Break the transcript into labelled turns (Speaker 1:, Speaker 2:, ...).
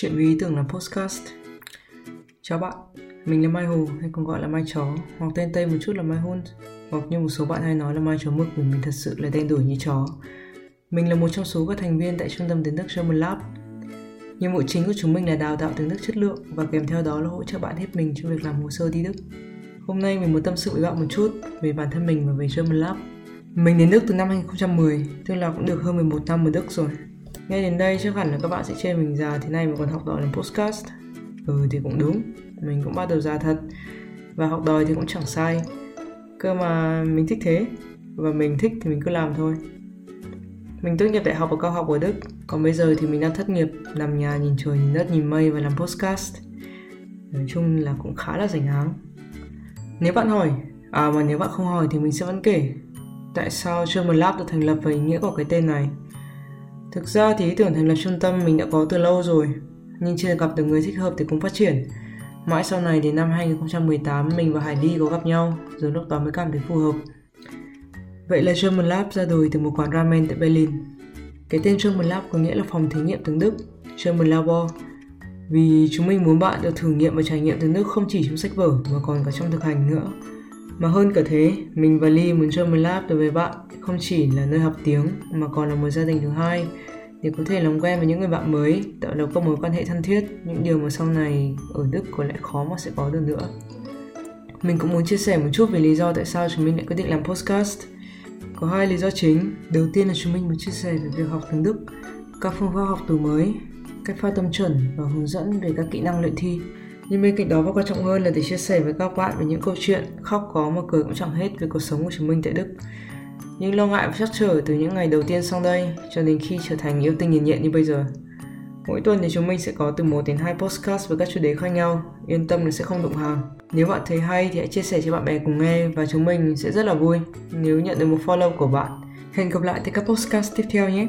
Speaker 1: Chuyện với ý tưởng là podcast. Chào bạn, mình là Mai Hồ hay còn gọi là Mai Chó Hoặc tên Tây một chút là Mai Hôn Hoặc như một số bạn hay nói là Mai Chó Mực vì mình thật sự là đen đổi như chó. Mình là một trong số các thành viên tại trung tâm tiếng Đức German Lab. Nhiệm vụ chính của chúng mình là đào tạo tiếng Đức chất lượng và kèm theo đó là hỗ trợ bạn hết mình trong việc làm hồ sơ đi Đức. Hôm nay mình muốn tâm sự với bạn một chút về bản thân mình và về German Lab. Mình đến Đức từ năm 2010, tức là cũng được hơn 11 năm ở Đức rồi. Nghe đến đây chắc hẳn là các bạn sẽ chê mình già thế này mà còn học đòi làm podcast. Ừ thì cũng đúng. Mình cũng bắt đầu già thật. Và học đòi thì cũng chẳng sai. Cơ mà mình thích thế, Và mình thích thì mình cứ làm thôi. Mình tốt nghiệp đại học và cao học ở Đức, Còn bây giờ thì mình đang thất nghiệp, Nằm nhà nhìn trời, nhìn đất, nhìn mây và làm podcast. Nói chung là cũng khá là rảnh áng. Nếu bạn hỏi À mà nếu bạn không hỏi thì mình sẽ vẫn kể. Tại sao German Lab được thành lập và ý nghĩa của cái tên này? Thực ra thì ý tưởng thành lập trung tâm mình đã có từ lâu rồi, nhưng chưa gặp được người thích hợp thì cũng phát triển. Mãi sau này đến năm 2018 mình và Hải Ly có gặp nhau, rồi lúc đó mới cảm thấy phù hợp. Vậy là German Lab ra đời từ một quán ramen tại Berlin. Cái tên German Lab có nghĩa là phòng thí nghiệm tiếng Đức, German Labor, vì chúng mình muốn bạn được thử nghiệm và trải nghiệm tiếng Đức không chỉ trong sách vở mà còn cả trong thực hành nữa. Mà hơn cả thế, mình và Ly muốn German Lab đối với bạn không chỉ là nơi học tiếng mà còn là một gia đình thứ hai để có thể làm quen với những người bạn mới, tạo lập các mối quan hệ thân thiết, những điều mà sau này ở Đức có lẽ khó mà sẽ có được nữa. Mình cũng muốn chia sẻ một chút về lý do tại sao chúng mình lại quyết định làm podcast. Có hai lý do chính. Đầu tiên là chúng mình muốn chia sẻ về việc học tiếng Đức, các phương pháp học từ mới, cách phát tâm chuẩn và hướng dẫn về các kỹ năng luyện thi. Nhưng bên cạnh đó và quan trọng hơn là để chia sẻ với các bạn về những câu chuyện khóc có mà cười cũng chẳng hết về cuộc sống của chúng mình tại Đức những lo ngại và chắc trở từ những ngày đầu tiên sang đây cho đến khi trở thành yêu tinh nhiệt nhện như bây giờ. Mỗi tuần thì chúng mình sẽ có từ 1 đến 2 podcast với các chủ đề khác nhau, yên tâm là sẽ không đụng hàng. Nếu bạn thấy hay thì hãy chia sẻ cho bạn bè cùng nghe và chúng mình sẽ rất là vui nếu nhận được một follow của bạn. Hẹn gặp lại tại các podcast tiếp theo nhé!